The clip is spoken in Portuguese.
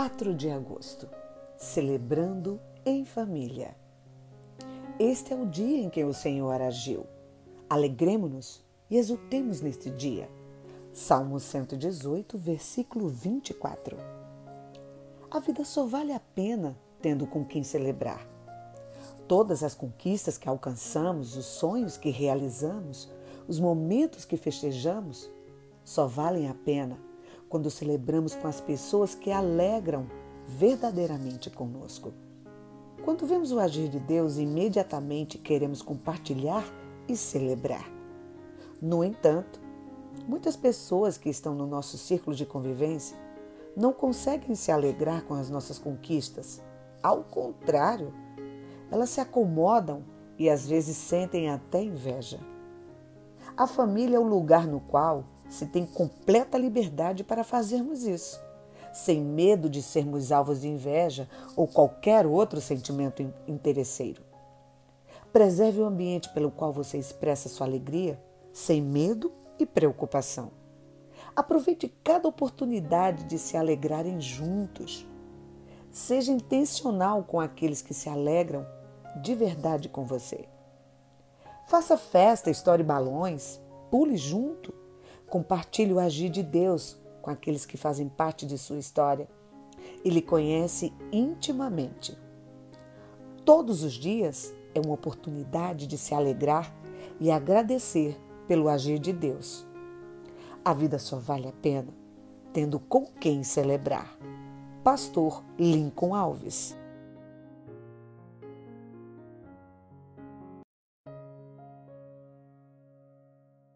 4 de agosto Celebrando em família. Este é o dia em que o Senhor agiu. Alegremos-nos e exultemos neste dia. Salmo 118, versículo 24. A vida só vale a pena tendo com quem celebrar. Todas as conquistas que alcançamos, os sonhos que realizamos, os momentos que festejamos, só valem a pena quando celebramos com as pessoas que alegram verdadeiramente conosco. Quando vemos o agir de Deus, imediatamente queremos compartilhar e celebrar. No entanto, muitas pessoas que estão no nosso círculo de convivência não conseguem se alegrar com as nossas conquistas. Ao contrário, elas se acomodam e às vezes sentem até inveja. A família é o lugar no qual se tem completa liberdade para fazermos isso, sem medo de sermos alvos de inveja ou qualquer outro sentimento interesseiro. Preserve o ambiente pelo qual você expressa sua alegria, sem medo e preocupação. Aproveite cada oportunidade de se alegrarem juntos. Seja intencional com aqueles que se alegram de verdade com você. Faça festa, estoure balões, pule junto Compartilhe o agir de Deus com aqueles que fazem parte de sua história. Ele conhece intimamente. Todos os dias é uma oportunidade de se alegrar e agradecer pelo agir de Deus. A vida só vale a pena tendo com quem celebrar. Pastor Lincoln Alves